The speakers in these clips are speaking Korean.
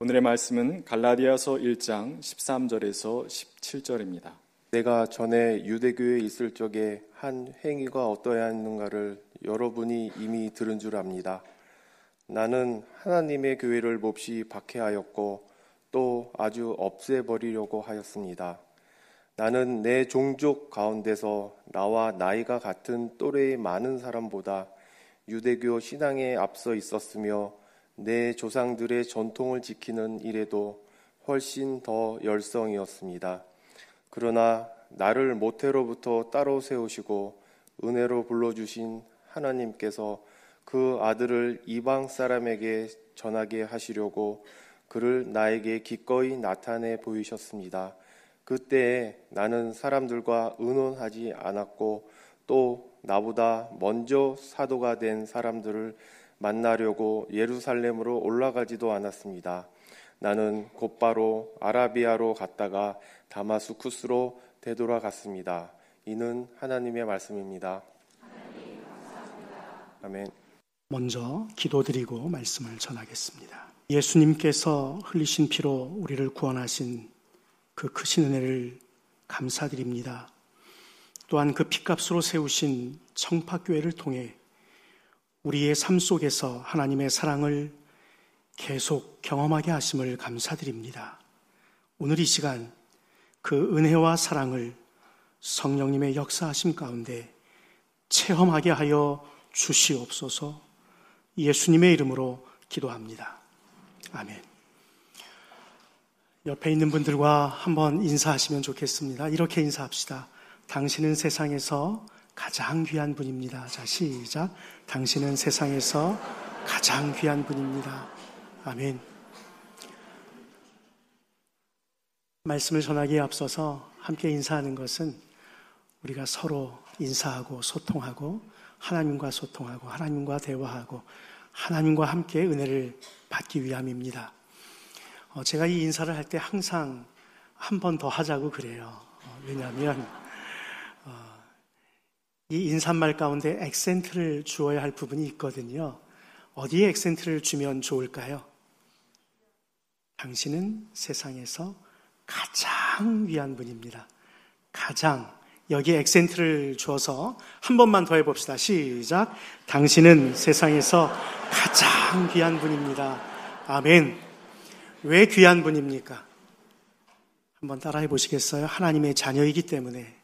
오늘의 말씀은 갈라디아서 1장 13절에서 17절입니다. 내가 전에 유대교에 있을 적에 한 행위가 어떠했는가를 여러분이 이미 들은 줄 압니다. 나는 하나님의 교회를 몹시 박해하였고 또 아주 없애버리려고 하였습니다. 나는 내 종족 가운데서 나와 나이가 같은 또래의 많은 사람보다 유대교 신앙에 앞서 있었으며 내 조상들의 전통을 지키는 일에도 훨씬 더 열성이었습니다. 그러나 나를 모태로부터 따로 세우시고 은혜로 불러주신 하나님께서 그 아들을 이방 사람에게 전하게 하시려고 그를 나에게 기꺼이 나타내 보이셨습니다. 그때에 나는 사람들과 의논하지 않았고 또 나보다 먼저 사도가 된 사람들을 만나려고 예루살렘으로 올라가지도 않았습니다. 나는 곧바로 아라비아로 갔다가 다마스쿠스로 되돌아갔습니다. 이는 하나님의 말씀입니다. 아멘. 먼저 기도드리고 말씀을 전하겠습니다. 예수님께서 흘리신 피로 우리를 구원하신 그 크신 은혜를 감사드립니다. 또한 그 피값으로 세우신 청파교회를 통해 우리의 삶 속에서 하나님의 사랑을 계속 경험하게 하심을 감사드립니다. 오늘 이 시간 그 은혜와 사랑을 성령님의 역사하심 가운데 체험하게 하여 주시옵소서 예수님의 이름으로 기도합니다. 아멘. 옆에 있는 분들과 한번 인사하시면 좋겠습니다. 이렇게 인사합시다. 당신은 세상에서 가장 귀한 분입니다. 자, 시작. 당신은 세상에서 가장 귀한 분입니다. 아멘. 말씀을 전하기에 앞서서 함께 인사하는 것은 우리가 서로 인사하고 소통하고 하나님과 소통하고 하나님과 대화하고 하나님과 함께 은혜를 받기 위함입니다. 어, 제가 이 인사를 할 때 항상 한 번 더 하자고 그래요. 어, 왜냐하면 어, 이 인사말 가운데 액센트를 주어야 할 부분이 있거든요. 어디에 액센트를 주면 좋을까요? 당신은 세상에서 가장 위한 분입니다. 가장 여기에 액센트를 주어서 한 번만 더 해봅시다. 시작. 당신은 세상에서 가장 귀한 분입니다. 아멘. 왜 귀한 분입니까? 한번 따라해 보시겠어요? 하나님의 자녀이기 때문에.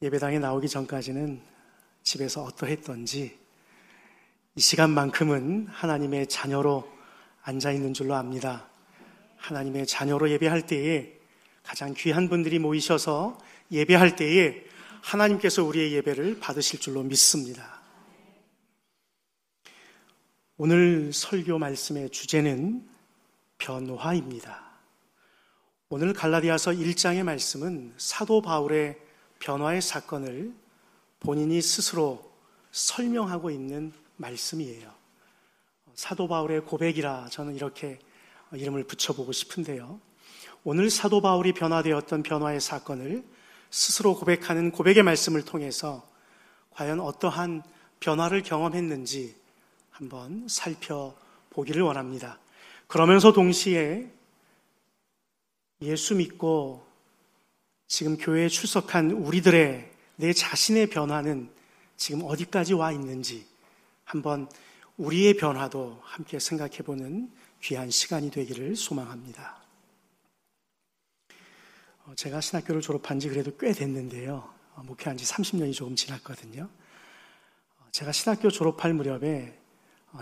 예배당에 나오기 전까지는 집에서 어떠했던지 이 시간만큼은 하나님의 자녀로 앉아 있는 줄로 압니다. 하나님의 자녀로 예배할 때에 가장 귀한 분들이 모이셔서 예배할 때에 하나님께서 우리의 예배를 받으실 줄로 믿습니다. 오늘 설교 말씀의 주제는 변화입니다. 오늘 갈라디아서 1장의 말씀은 사도 바울의 변화의 사건을 본인이 스스로 설명하고 있는 말씀이에요. 사도 바울의 고백이라 저는 이렇게 이름을 붙여보고 싶은데요. 오늘 사도 바울이 변화되었던 변화의 사건을 스스로 고백하는 고백의 말씀을 통해서 과연 어떠한 변화를 경험했는지 한번 살펴보기를 원합니다. 그러면서 동시에 예수 믿고 지금 교회에 출석한 우리들의 내 자신의 변화는 지금 어디까지 와 있는지 한번 우리의 변화도 함께 생각해 보는 귀한 시간이 되기를 소망합니다. 어, 제가 신학교를 졸업한 지 그래도 꽤 됐는데요. 어, 목회한 지 30년이 조금 지났거든요. 어, 제가 신학교 졸업할 무렵에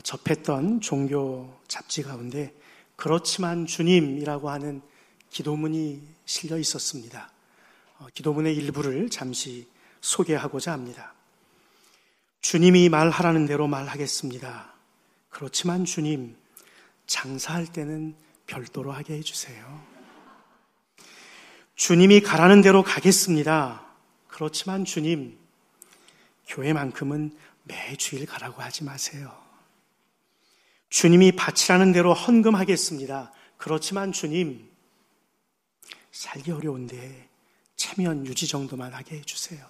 접했던 종교 잡지 가운데 그렇지만 주님이라고 하는 기도문이 실려 있었습니다. 기도문의 일부를 잠시 소개하고자 합니다. 주님이 말하라는 대로 말하겠습니다. 그렇지만 주님, 장사할 때는 별도로 하게 해주세요. 주님이 가라는 대로 가겠습니다. 그렇지만 주님, 교회만큼은 매주일 가라고 하지 마세요. 주님이 바치라는 대로 헌금하겠습니다. 그렇지만 주님, 살기 어려운데 체면 유지 정도만 하게 해주세요.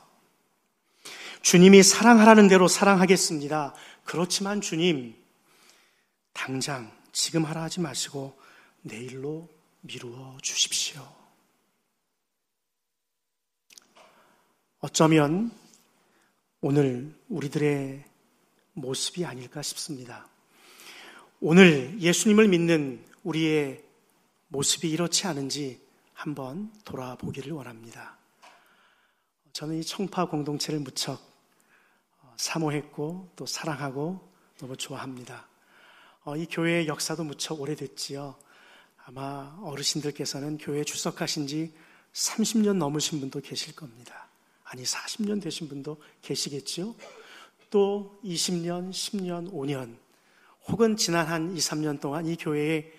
주님이 사랑하라는 대로 사랑하겠습니다. 그렇지만 주님, 당장 지금 하라 하지 마시고 내일로 미루어 주십시오. 어쩌면 오늘 우리들의 모습이 아닐까 싶습니다. 오늘 예수님을 믿는 우리의 모습이 이렇지 않은지 한번 돌아보기를 원합니다. 저는 이 청파 공동체를 무척 어, 사모했고 또 사랑하고 너무 좋아합니다. 어, 이 교회의 역사도 무척 오래됐지요. 아마 어르신들께서는 교회에 출석하신 지 30년 넘으신 분도 계실 겁니다. 아니, 40년 되신 분도 계시겠지요? 또 20년, 10년, 5년, 혹은 지난 한 2, 3년 동안 이 교회에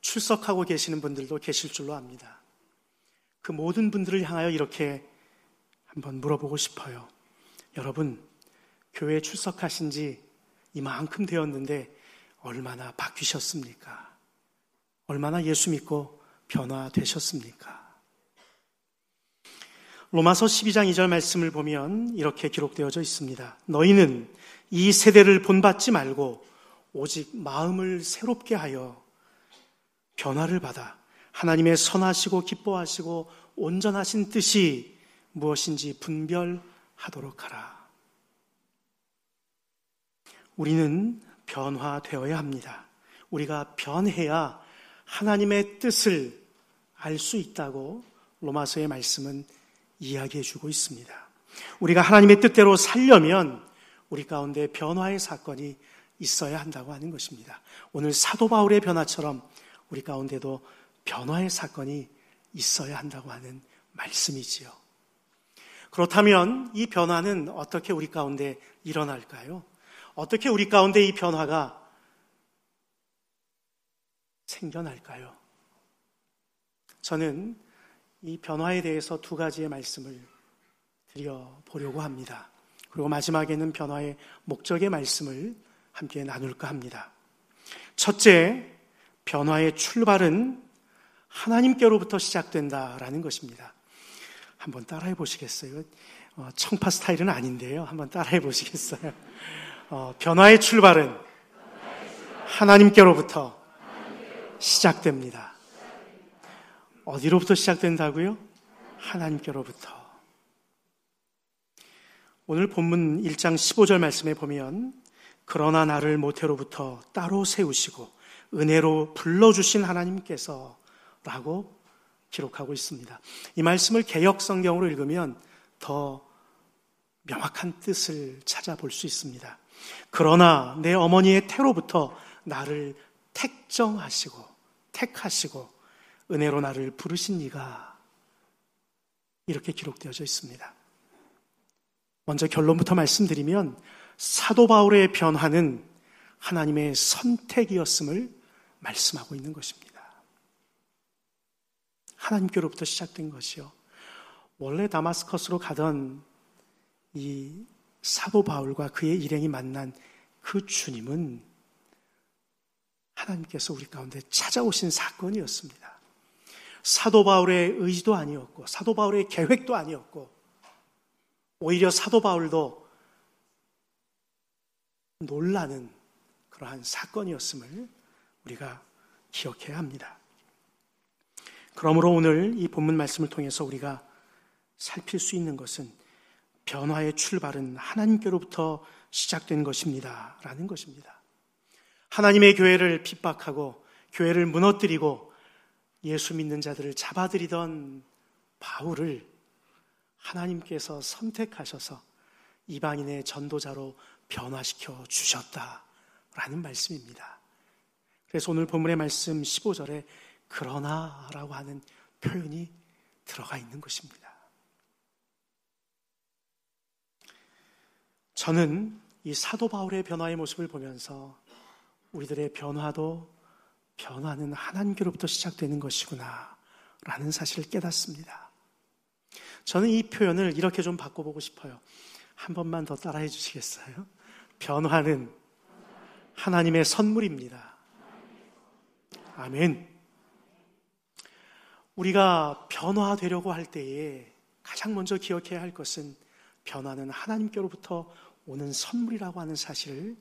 출석하고 계시는 분들도 계실 줄로 압니다. 그 모든 분들을 향하여 이렇게 한번 물어보고 싶어요. 여러분, 교회에 출석하신 지 이만큼 되었는데 얼마나 바뀌셨습니까? 얼마나 예수 믿고 변화되셨습니까? 로마서 12장 2절 말씀을 보면 이렇게 기록되어져 있습니다. 너희는 이 세대를 본받지 말고 오직 마음을 새롭게 하여 변화를 받아 하나님의 선하시고 기뻐하시고 온전하신 뜻이 무엇인지 분별하도록 하라. 우리는 변화되어야 합니다. 우리가 변해야 하나님의 뜻을 알 수 있다고 로마서의 말씀은 이야기해 주고 있습니다. 우리가 하나님의 뜻대로 살려면 우리 가운데 변화의 사건이 있어야 한다고 하는 것입니다. 오늘 사도 바울의 변화처럼 우리 가운데도 변화의 사건이 있어야 한다고 하는 말씀이지요. 그렇다면 이 변화는 어떻게 우리 가운데 일어날까요? 어떻게 우리 가운데 이 변화가 생겨날까요? 저는 이 변화에 대해서 두 가지의 말씀을 드려보려고 합니다. 그리고 마지막에는 변화의 목적의 말씀을 함께 나눌까 합니다. 첫째, 변화의 출발은 하나님께로부터 시작된다라는 것입니다. 한번 따라해 보시겠어요? 어, 청파 스타일은 아닌데요. 한번 따라해 보시겠어요? 어, 변화의 출발은 하나님께로부터 시작됩니다. 어디로부터 시작된다고요? 하나님께로부터. 오늘 본문 1장 15절 말씀에 보면 그러나 나를 모태로부터 따로 세우시고 은혜로 불러주신 하나님께서 라고 기록하고 있습니다. 이 말씀을 개혁 성경으로 읽으면 더 명확한 뜻을 찾아볼 수 있습니다. 그러나 내 어머니의 태로부터 나를 택정하시고 택하시고 은혜로 나를 부르신 이가 이렇게 기록되어져 있습니다. 먼저 결론부터 말씀드리면 사도 바울의 변화는 하나님의 선택이었음을 말씀하고 있는 것입니다. 하나님께로부터 시작된 것이요. 원래 다마스커스로 가던 이 사도 바울과 그의 일행이 만난 그 주님은 하나님께서 우리 가운데 찾아오신 사건이었습니다. 사도 바울의 의지도 아니었고 사도 바울의 계획도 아니었고 오히려 사도 바울도 놀라는 그러한 사건이었음을 우리가 기억해야 합니다. 그러므로 오늘 이 본문 말씀을 통해서 우리가 살필 수 있는 것은 변화의 출발은 하나님께로부터 시작된 것입니다. 라는 것입니다. 하나님의 교회를 핍박하고 교회를 무너뜨리고 예수 믿는 자들을 잡아들이던 바울을 하나님께서 선택하셔서 이방인의 전도자로 변화시켜 주셨다라는 말씀입니다. 그래서 오늘 본문의 말씀 15절에 그러나 라고 하는 표현이 들어가 있는 것입니다. 저는 이 사도 바울의 변화의 모습을 보면서 우리들의 변화도 변화는 하나님께로부터 시작되는 것이구나. 라는 사실을 깨닫습니다. 저는 이 표현을 이렇게 좀 바꿔보고 싶어요. 한 번만 더 따라해 주시겠어요? 변화는 하나님의 선물입니다. 아멘. 우리가 변화되려고 할 때에 가장 먼저 기억해야 할 것은 변화는 하나님께로부터 오는 선물이라고 하는 사실을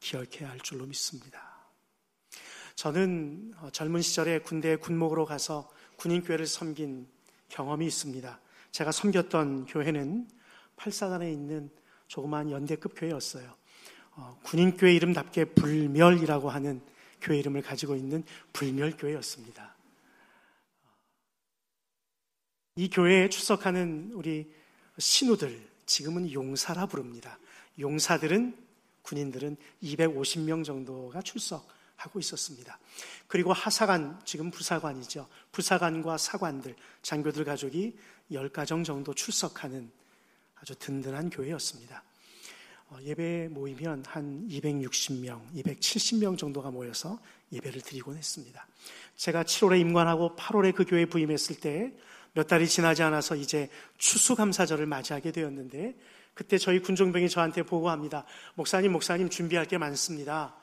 기억해야 할 줄로 믿습니다. 저는 어, 젊은 시절에 군대 군목으로 가서 군인교회를 섬긴 경험이 있습니다. 제가 섬겼던 교회는 팔사단에 있는 조그마한 연대급 교회였어요. 어, 군인교회 이름답게 불멸이라고 하는 교회 이름을 가지고 있는 불멸교회였습니다. 이 교회에 출석하는 우리 신우들, 지금은 용사라 부릅니다. 용사들은, 군인들은 250명 정도가 출석하고 있었습니다. 그리고 하사관, 지금 부사관이죠. 부사관과 사관들, 장교들 가족이 10가정 정도 출석하는 아주 든든한 교회였습니다. 어, 예배 모이면 한 260명, 270명 정도가 모여서 예배를 드리곤 했습니다. 제가 7월에 임관하고 8월에 그 교회에 부임했을 때 몇 달이 지나지 않아서 이제 추수감사절을 맞이하게 되었는데 그때 저희 군종병이 저한테 보고합니다. 목사님, 목사님 준비할 게 많습니다.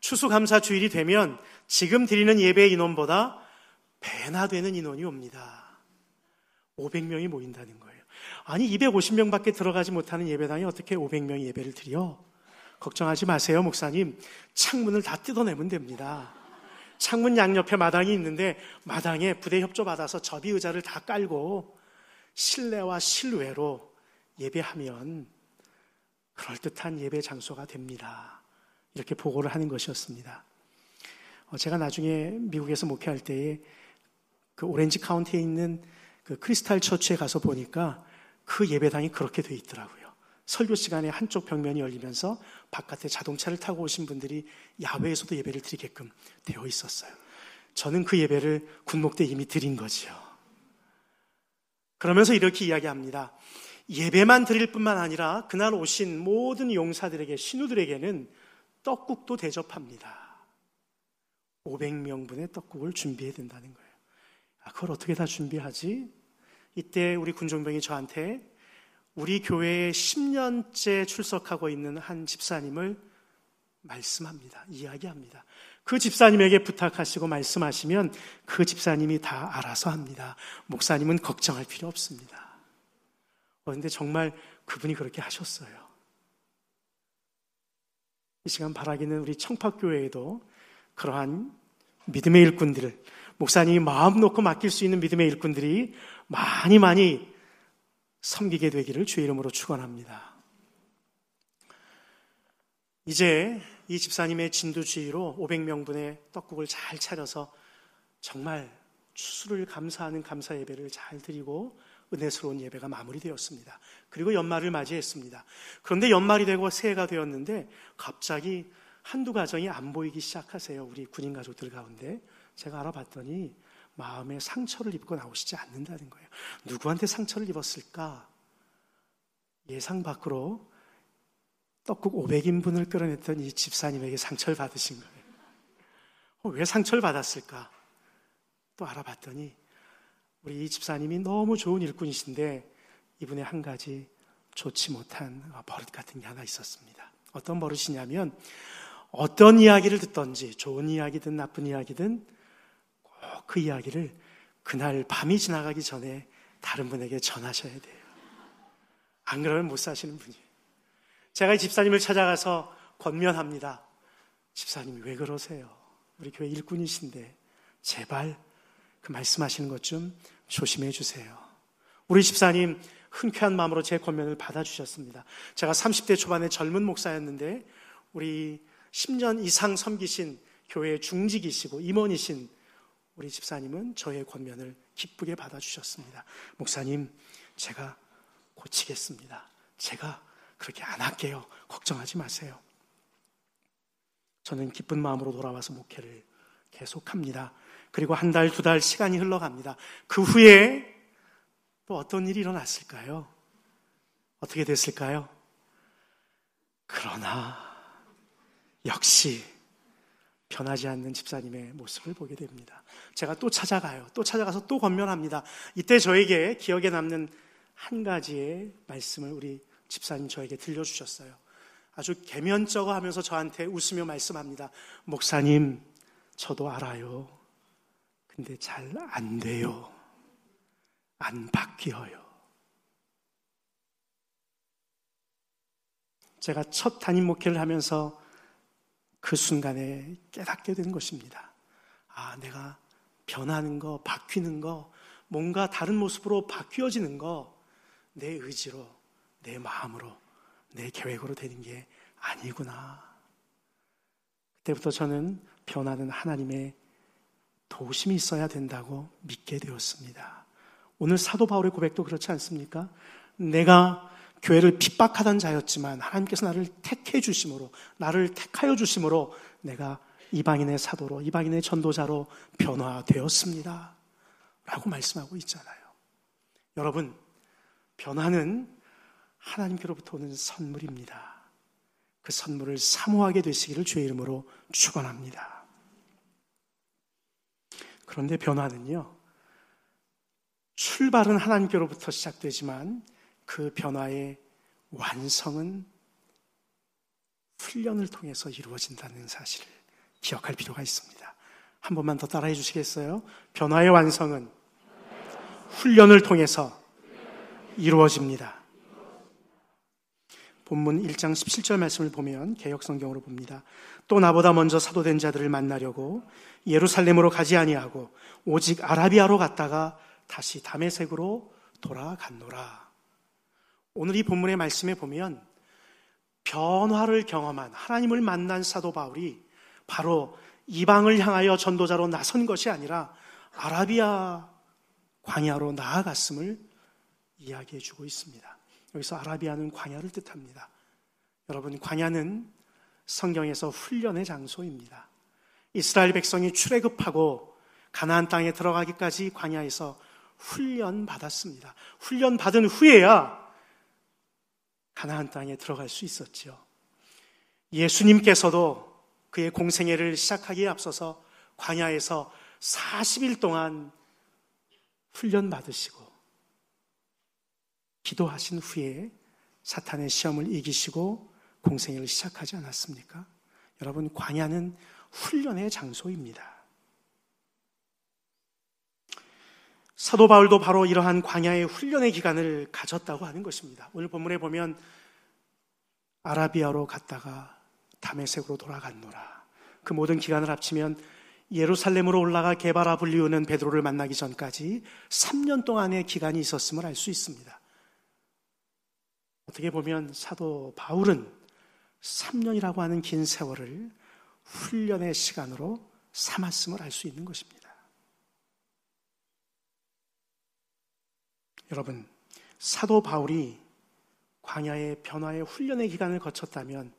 추수감사 주일이 되면 지금 드리는 예배 인원보다 배나 되는 인원이 옵니다. 500명이 모인다는 거예요. 아니 250명밖에 들어가지 못하는 예배당에 어떻게 500명이 예배를 드려? 걱정하지 마세요, 목사님. 창문을 다 뜯어내면 됩니다. 창문 양옆에 마당이 있는데 마당에 부대 협조 받아서 접이 의자를 다 깔고 실내와 실외로 예배하면 그럴듯한 예배 장소가 됩니다. 이렇게 보고를 하는 것이었습니다. 어, 제가 나중에 미국에서 목회할 때에 그 오렌지 카운티에 있는 그 크리스탈 처치에 가서 보니까 그 예배당이 그렇게 돼 있더라고요. 설교 시간에 한쪽 벽면이 열리면서 바깥에 자동차를 타고 오신 분들이 야외에서도 예배를 드리게끔 되어 있었어요. 저는 그 예배를 군목 때 이미 드린 거지요. 그러면서 이렇게 이야기합니다. 예배만 드릴 뿐만 아니라 그날 오신 모든 용사들에게, 신우들에게는 떡국도 대접합니다. 500명분의 떡국을 준비해야 된다는 거예요. 아, 그걸 어떻게 다 준비하지? 이때 우리 군종병이 저한테 우리 교회에 10년째 출석하고 있는 한 집사님을 말씀합니다. 이야기합니다. 그 집사님에게 부탁하시고 말씀하시면 그 집사님이 다 알아서 합니다. 목사님은 걱정할 필요 없습니다. 그런데 어, 정말 그분이 그렇게 하셨어요. 이 시간 바라기는 우리 청파교회에도 그러한 믿음의 일꾼들을 목사님이 마음 놓고 맡길 수 있는 믿음의 일꾼들이 많이 많이 섬기게 되기를 주의 이름으로 축원합니다. 이제 이 집사님의 진두지휘로 500명분의 떡국을 잘 차려서 정말 추수를 감사하는 감사 예배를 잘 드리고 은혜스러운 예배가 마무리되었습니다. 그리고 연말을 맞이했습니다. 그런데 연말이 되고 새해가 되었는데 갑자기 한두 가정이 안 보이기 시작하세요. 우리 군인 가족들 가운데. 제가 알아봤더니 마음에 상처를 입고 나오시지 않는다는 거예요. 누구한테 상처를 입었을까? 예상 밖으로 떡국 500인분을 끌어냈던 이 집사님에게 상처를 받으신 거예요. 어, 왜 상처를 받았을까? 또 알아봤더니 우리 이 집사님이 너무 좋은 일꾼이신데 이분의 한 가지 좋지 못한 버릇 같은 게 하나 있었습니다. 어떤 버릇이냐면 어떤 이야기를 듣던지 좋은 이야기든 나쁜 이야기든 그 이야기를 그날 밤이 지나가기 전에 다른 분에게 전하셔야 돼요. 안 그러면 못 사시는 분이에요. 제가 이 집사님을 찾아가서 권면합니다. 집사님이 왜 그러세요? 우리 교회 일꾼이신데 제발 그 말씀하시는 것 좀 조심해 주세요. 우리 집사님 흔쾌한 마음으로 제 권면을 받아주셨습니다. 제가 30대 초반의 젊은 목사였는데 우리 10년 이상 섬기신 교회 중직이시고 임원이신 우리 집사님은 저의 권면을 기쁘게 받아주셨습니다. 목사님, 제가 고치겠습니다. 제가 그렇게 안 할게요. 걱정하지 마세요. 저는 기쁜 마음으로 돌아와서 목회를 계속합니다. 그리고 한 달, 두 달 시간이 흘러갑니다. 그 후에 또 어떤 일이 일어났을까요? 어떻게 됐을까요? 그러나 역시 변하지 않는 집사님의 모습을 보게 됩니다. 제가 또 찾아가요. 또 찾아가서 또 권면합니다. 이때 저에게 기억에 남는 한 가지의 말씀을 우리 집사님 저에게 들려주셨어요. 아주 개면쩍어 하면서 저한테 웃으며 말씀합니다. 목사님, 저도 알아요. 근데 잘 안 돼요. 안 바뀌어요. 제가 첫 담임 목회를 하면서 그 순간에 깨닫게 된 것입니다. 아, 내가 변하는 거, 바뀌는 거, 뭔가 다른 모습으로 바뀌어지는 거, 내 의지로, 내 마음으로, 내 계획으로 되는 게 아니구나. 그때부터 저는 변하는 하나님의 도심이 있어야 된다고 믿게 되었습니다. 오늘 사도 바울의 고백도 그렇지 않습니까? 내가 교회를 핍박하던 자였지만 하나님께서 나를 택해 주심으로 나를 택하여 주심으로 내가 이방인의 사도로 이방인의 전도자로 변화되었습니다. 라고 말씀하고 있잖아요. 여러분, 변화는 하나님께로부터 오는 선물입니다. 그 선물을 사모하게 되시기를 주의 이름으로 축원합니다. 그런데 변화는요. 출발은 하나님께로부터 시작되지만 그 변화의 완성은 훈련을 통해서 이루어진다는 사실을 기억할 필요가 있습니다. 한 번만 더 따라해 주시겠어요? 변화의 완성은 훈련을 통해서 이루어집니다. 본문 1장 17절 말씀을 보면 개혁 성경으로 봅니다. 또 나보다 먼저 사도된 자들을 만나려고 예루살렘으로 가지 아니하고 오직 아라비아로 갔다가 다시 담에색으로 돌아갔노라. 오늘 이 본문의 말씀에 보면 변화를 경험한 하나님을 만난 사도 바울이 바로 이방을 향하여 전도자로 나선 것이 아니라 아라비아 광야로 나아갔음을 이야기해 주고 있습니다. 여기서 아라비아는 광야를 뜻합니다. 여러분, 광야는 성경에서 훈련의 장소입니다. 이스라엘 백성이 출애굽하고 가나안 땅에 들어가기까지 광야에서 훈련 받았습니다. 훈련 받은 후에야 가나안 땅에 들어갈 수 있었지요. 예수님께서도 그의 공생애를 시작하기에 앞서서 광야에서 40일 동안 훈련 받으시고 기도하신 후에 사탄의 시험을 이기시고 공생애를 시작하지 않았습니까? 여러분 광야는 훈련의 장소입니다. 사도 바울도 바로 이러한 광야의 훈련의 기간을 가졌다고 하는 것입니다. 오늘 본문에 보면 아라비아로 갔다가 담에색으로 돌아갔노라. 그 모든 기간을 합치면 예루살렘으로 올라가 개바라 불리우는 베드로를 만나기 전까지 3년 동안의 기간이 있었음을 알 수 있습니다. 어떻게 보면 사도 바울은 3년이라고 하는 긴 세월을 훈련의 시간으로 삼았음을 알 수 있는 것입니다. 여러분, 사도 바울이 광야의 변화의 훈련의 기간을 거쳤다면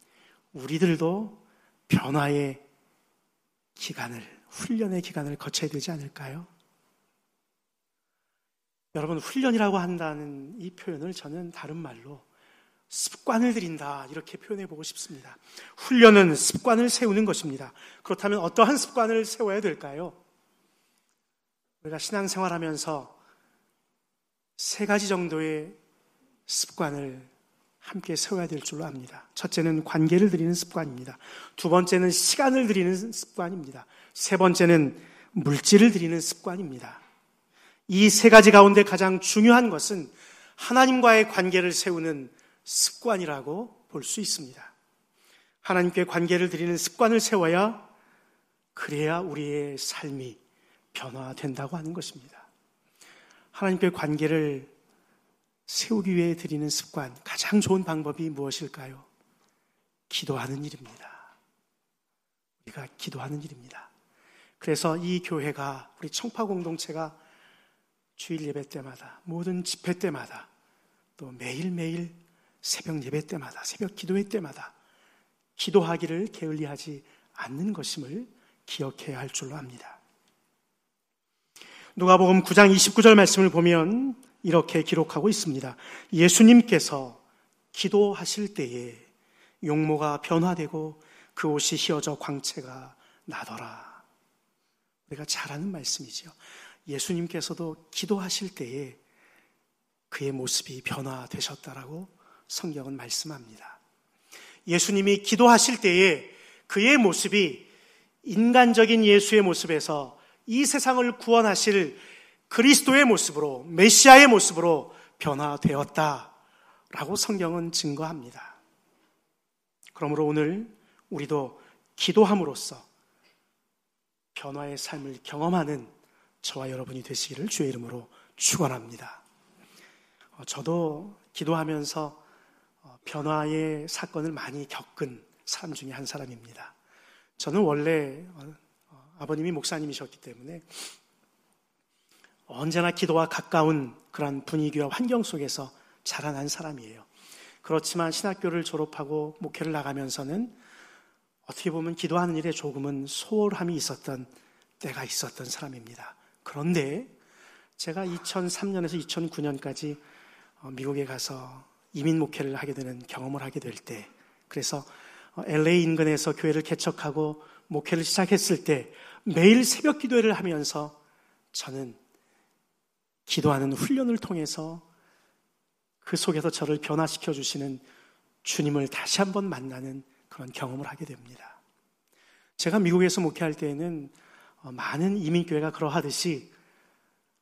우리들도 변화의 기간을, 훈련의 기간을 거쳐야 되지 않을까요? 여러분, 훈련이라고 한다는 이 표현을 저는 다른 말로 습관을 들인다, 이렇게 표현해 보고 싶습니다. 훈련은 습관을 세우는 것입니다. 그렇다면 어떠한 습관을 세워야 될까요? 우리가 신앙생활 하면서 세 가지 정도의 습관을 함께 세워야 될 줄로 압니다. 첫째는 관계를 드리는 습관입니다. 두 번째는 시간을 드리는 습관입니다. 세 번째는 물질을 드리는 습관입니다. 이 세 가지 가운데 가장 중요한 것은 하나님과의 관계를 세우는 습관이라고 볼 수 있습니다. 하나님께 관계를 드리는 습관을 세워야 그래야 우리의 삶이 변화된다고 하는 것입니다. 하나님께 관계를 세우기 위해 드리는 습관, 가장 좋은 방법이 무엇일까요? 기도하는 일입니다. 우리가 기도하는 일입니다. 그래서 이 교회가, 우리 청파 공동체가 주일 예배 때마다, 모든 집회 때마다, 또 매일매일 새벽 예배 때마다, 새벽 기도회 때마다 기도하기를 게을리하지 않는 것임을 기억해야 할 줄로 압니다. 누가복음 9장 29절 말씀을 보면 이렇게 기록하고 있습니다. 예수님께서 기도하실 때에 용모가 변화되고 그 옷이 휘어져 광채가 나더라. 우리가 잘 아는 말씀이지요. 예수님께서도 기도하실 때에 그의 모습이 변화되셨다라고 성경은 말씀합니다. 예수님이 기도하실 때에 그의 모습이 인간적인 예수의 모습에서 이 세상을 구원하실 그리스도의 모습으로, 메시아의 모습으로 변화되었다 라고 성경은 증거합니다. 그러므로 오늘 우리도 기도함으로써 변화의 삶을 경험하는 저와 여러분이 되시기를 주의 이름으로 축원합니다. 어, 저도 기도하면서 어, 변화의 사건을 많이 겪은 사람 중에 한 사람입니다. 저는 원래 어, 아버님이 목사님이셨기 때문에 언제나 기도와 가까운 그런 분위기와 환경 속에서 자라난 사람이에요. 그렇지만 신학교를 졸업하고 목회를 나가면서는 어떻게 보면 기도하는 일에 조금은 소홀함이 있었던 때가 있었던 사람입니다. 그런데 제가 2003년에서 2009년까지 어, 미국에 가서 이민 목회를 하게 되는 경험을 하게 될 때, 그래서 LA 어, 인근에서 교회를 개척하고 목회를 시작했을 때 매일 새벽 기도회를 하면서 저는 기도하는 훈련을 통해서 그 속에서 저를 변화시켜 주시는 주님을 다시 한번 만나는 그런 경험을 하게 됩니다. 제가 미국에서 목회할 때에는 어, 많은 이민교회가 그러하듯이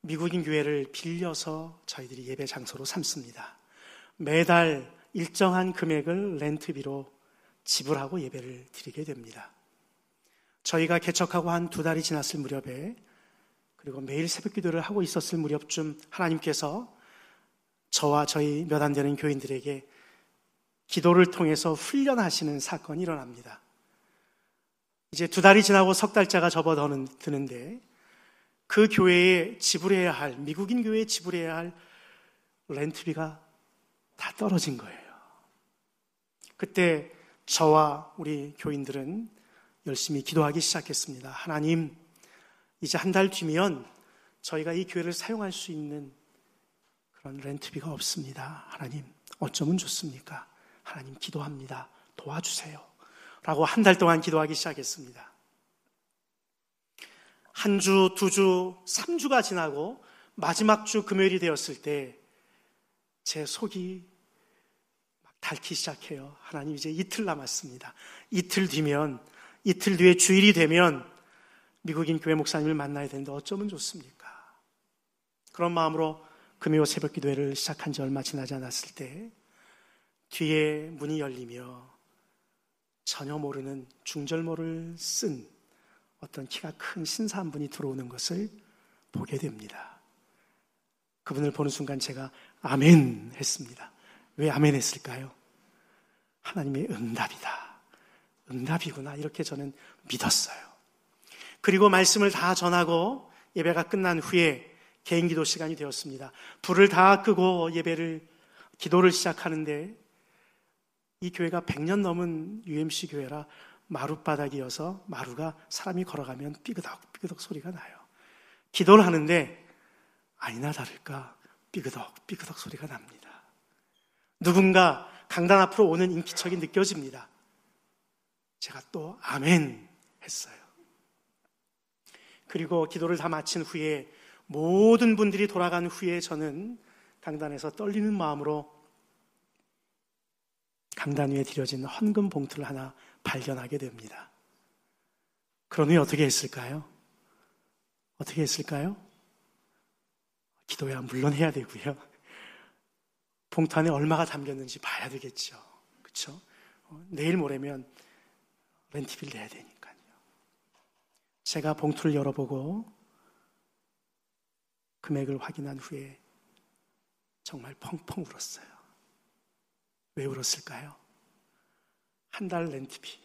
미국인 교회를 빌려서 저희들이 예배 장소로 삼습니다. 매달 일정한 금액을 렌트비로 지불하고 예배를 드리게 됩니다. 저희가 개척하고 한 두 달이 지났을 무렵에 그리고 매일 새벽 기도를 하고 있었을 무렵쯤 하나님께서 저와 저희 몇 안 되는 교인들에게 기도를 통해서 훈련하시는 사건이 일어납니다. 이제 두 달이 지나고 석 달째가 접어드는데 그 교회에 지불해야 할, 미국인 교회에 지불해야 할 렌트비가 다 떨어진 거예요. 그때 저와 우리 교인들은 열심히 기도하기 시작했습니다. 하나님, 이제 한 달 뒤면 저희가 이 교회를 사용할 수 있는 그런 렌트비가 없습니다. 하나님, 어쩌면 좋습니까? 하나님, 기도합니다. 도와주세요. 라고 한 달 동안 기도하기 시작했습니다. 한 주, 두 주, 삼 주가 지나고 마지막 주 금요일이 되었을 때 제 속이 막 닳기 시작해요. 하나님 이제 이틀 남았습니다. 이틀 뒤면, 이틀 뒤에 주일이 되면 미국인 교회 목사님을 만나야 되는데 어쩌면 좋습니까? 그런 마음으로 금요 새벽 기도회를 시작한 지 얼마 지나지 않았을 때 뒤에 문이 열리며 전혀 모르는 중절모를 쓴 어떤 키가 큰 신사 한 분이 들어오는 것을 보게 됩니다. 그분을 보는 순간 제가 아멘 했습니다. 왜 아멘 했을까요? 하나님의 응답이다. 응답이구나. 이렇게 저는 믿었어요. 그리고 말씀을 다 전하고 예배가 끝난 후에 개인 기도 시간이 되었습니다. 불을 다 끄고 예배를, 기도를 시작하는데 이 교회가 100년 넘은 UMC 교회라 마룻바닥이어서 마루가 사람이 걸어가면 삐그덕 삐그덕 소리가 나요. 기도를 하는데 아니나 다를까 삐그덕 삐그덕 소리가 납니다. 누군가 강단 앞으로 오는 인기척이 느껴집니다. 제가 또 아멘 했어요. 그리고 기도를 다 마친 후에 모든 분들이 돌아간 후에 저는 강단에서 떨리는 마음으로 강단 위에 드려진 헌금 봉투를 하나 발견하게 됩니다. 그러니 어떻게 했을까요? 어떻게 했을까요? 기도야 물론 해야 되고요. 봉투 안에 얼마가 담겼는지 봐야 되겠죠. 그렇죠? 내일 모레면 렌트비를 내야 되니까요. 제가 봉투를 열어보고 금액을 확인한 후에 정말 펑펑 울었어요. 왜 울었을까요? 한 달 렌트비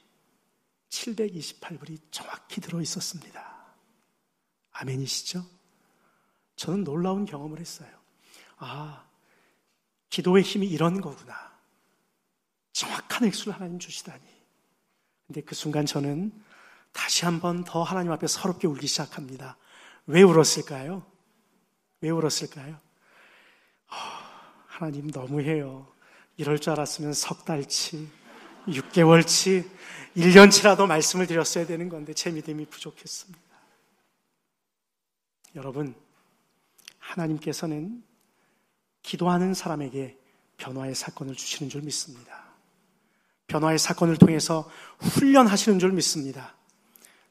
728불이 정확히 들어 있었습니다. 아멘이시죠? 저는 놀라운 경험을 했어요. 아, 기도의 힘이 이런 거구나. 정확한 액수를 하나님 주시다니. 근데 그 순간 저는 다시 한 번 더 하나님 앞에 서럽게 울기 시작합니다. 왜 울었을까요? 왜 울었을까요? 어, 하나님 너무해요. 이럴 줄 알았으면 석 달치, 6개월치, 1년치라도 말씀을 드렸어야 되는 건데 제 믿음이 부족했습니다. 여러분, 하나님께서는 기도하는 사람에게 변화의 사건을 주시는 줄 믿습니다. 변화의 사건을 통해서 훈련하시는 줄 믿습니다.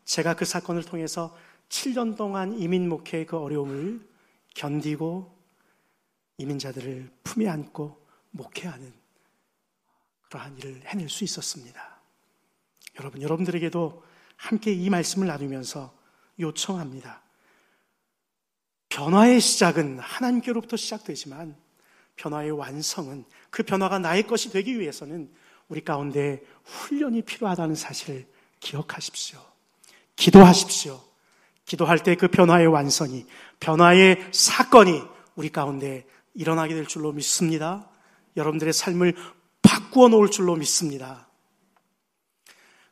제가 그 사건을 통해서 7년 동안 이민 목회의 그 어려움을 견디고 이민자들을 품에 안고 목회하는 그러한 일을 해낼 수 있었습니다. 여러분, 여러분들에게도 함께 이 말씀을 나누면서 요청합니다. 변화의 시작은 하나님께로부터 시작되지만 변화의 완성은 그 변화가 나의 것이 되기 위해서는 우리 가운데 훈련이 필요하다는 사실을 기억하십시오. 기도하십시오. 기도할 때 그 변화의 완성이, 변화의 사건이 우리 가운데 일어나게 될 줄로 믿습니다. 여러분들의 삶을 바꾸어 놓을 줄로 믿습니다.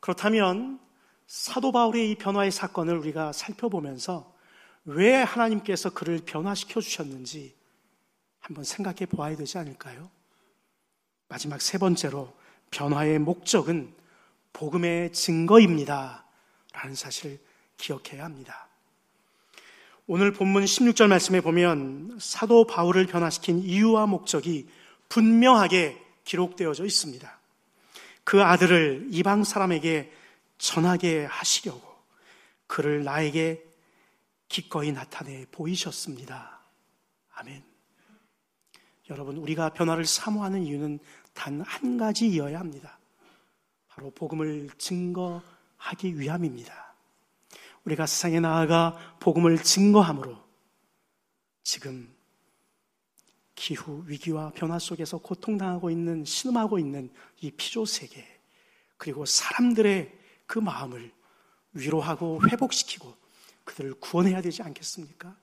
그렇다면 사도 바울의 이 변화의 사건을 우리가 살펴보면서 왜 하나님께서 그를 변화시켜 주셨는지 한번 생각해 보아야 되지 않을까요? 마지막 세 번째로 변화의 목적은 복음의 증거입니다. 라는 사실을 기억해야 합니다. 오늘 본문 16절 말씀에 보면 사도 바울을 변화시킨 이유와 목적이 분명하게 기록되어져 있습니다. 그 아들을 이방 사람에게 전하게 하시려고 그를 나에게 기꺼이 나타내 보이셨습니다. 아멘. 여러분, 우리가 변화를 사모하는 이유는 단 한 가지이어야 합니다. 바로 복음을 증거하기 위함입니다. 우리가 세상에 나아가 복음을 증거함으로 지금 기후 위기와 변화 속에서 고통당하고 있는 신음하고 있는 이 피조 세계 그리고 사람들의 그 마음을 위로하고 회복시키고 그들을 구원해야 되지 않겠습니까?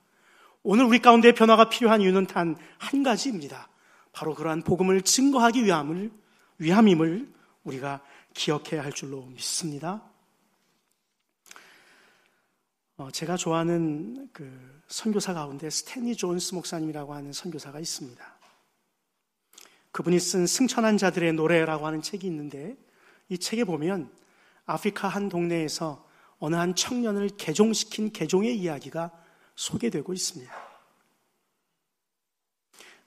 오늘 우리 가운데 변화가 필요한 이유는 단 한 가지입니다. 바로 그러한 복음을 증거하기 위함을 위함임을 우리가 기억해야 할 줄로 믿습니다. 어, 제가 좋아하는 그 선교사 가운데 스탠리 존스 목사님이라고 하는 선교사가 있습니다. 그분이 쓴 승천한 자들의 노래라고 하는 책이 있는데 이 책에 보면 아프리카 한 동네에서 어느 한 청년을 개종시킨 개종의 이야기가 소개되고 있습니다.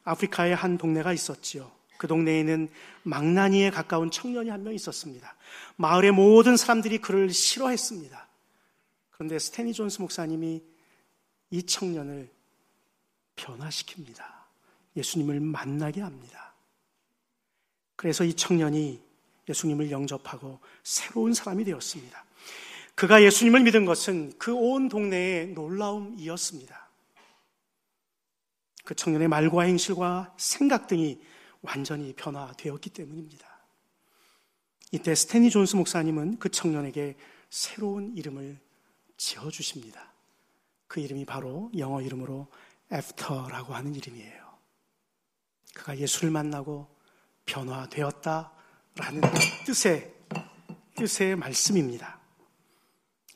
아프리카의 한 동네가 있었지요. 그 동네에는 망나니에 가까운 청년이 한 명 있었습니다. 마을의 모든 사람들이 그를 싫어했습니다. 그런데 스테니 존스 목사님이 이 청년을 변화시킵니다. 예수님을 만나게 합니다. 그래서 이 청년이 예수님을 영접하고 새로운 사람이 되었습니다. 그가 예수님을 믿은 것은 그 온 동네의 놀라움이었습니다. 그 청년의 말과 행실과 생각 등이 완전히 변화되었기 때문입니다. 이때 스테니 존스 목사님은 그 청년에게 새로운 이름을 지어주십니다. 그 이름이 바로 영어 이름으로 after라고 하는 이름이에요. 그가 예수를 만나고 변화되었다라는 뜻의, 뜻의 말씀입니다.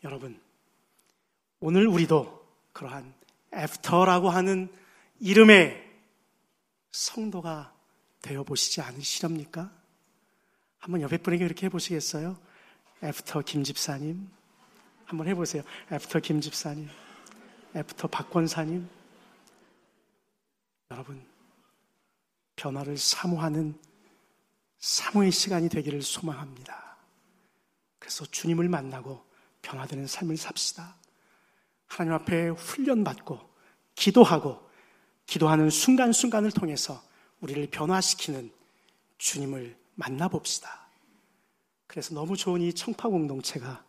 여러분, 오늘 우리도 그러한 after라고 하는 이름의 성도가 되어 보시지 않으시렵니까? 한번 옆에 분에게 이렇게 해보시겠어요? after 김 집사님. 한번 해보세요. after 김 집사님. after 박 권사님. 여러분, 변화를 사모하는 사모의 시간이 되기를 소망합니다. 그래서 주님을 만나고 변화되는 삶을 삽시다. 하나님 앞에 훈련받고 기도하고 기도하는 순간순간을 통해서 우리를 변화시키는 주님을 만나봅시다. 그래서 너무 좋은 이 청파 공동체가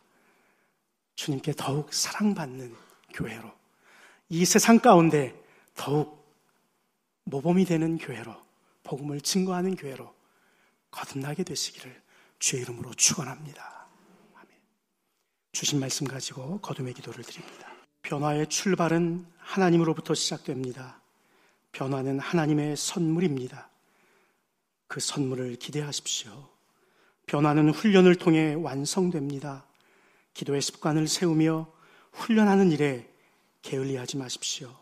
주님께 더욱 사랑받는 교회로 이 세상 가운데 더욱 모범이 되는 교회로 복음을 증거하는 교회로 거듭나게 되시기를 주의 이름으로 축원합니다. 아멘. 주신 말씀 가지고 거듭의 기도를 드립니다. 변화의 출발은 하나님으로부터 시작됩니다. 변화는 하나님의 선물입니다. 그 선물을 기대하십시오. 변화는 훈련을 통해 완성됩니다. 기도의 습관을 세우며 훈련하는 일에 게을리하지 마십시오.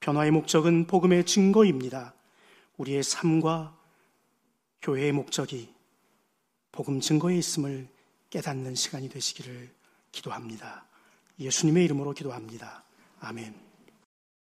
변화의 목적은 복음의 증거입니다. 우리의 삶과 교회의 목적이 복음 증거에 있음을 깨닫는 시간이 되시기를 기도합니다. 예수님의 이름으로 기도합니다. 아멘.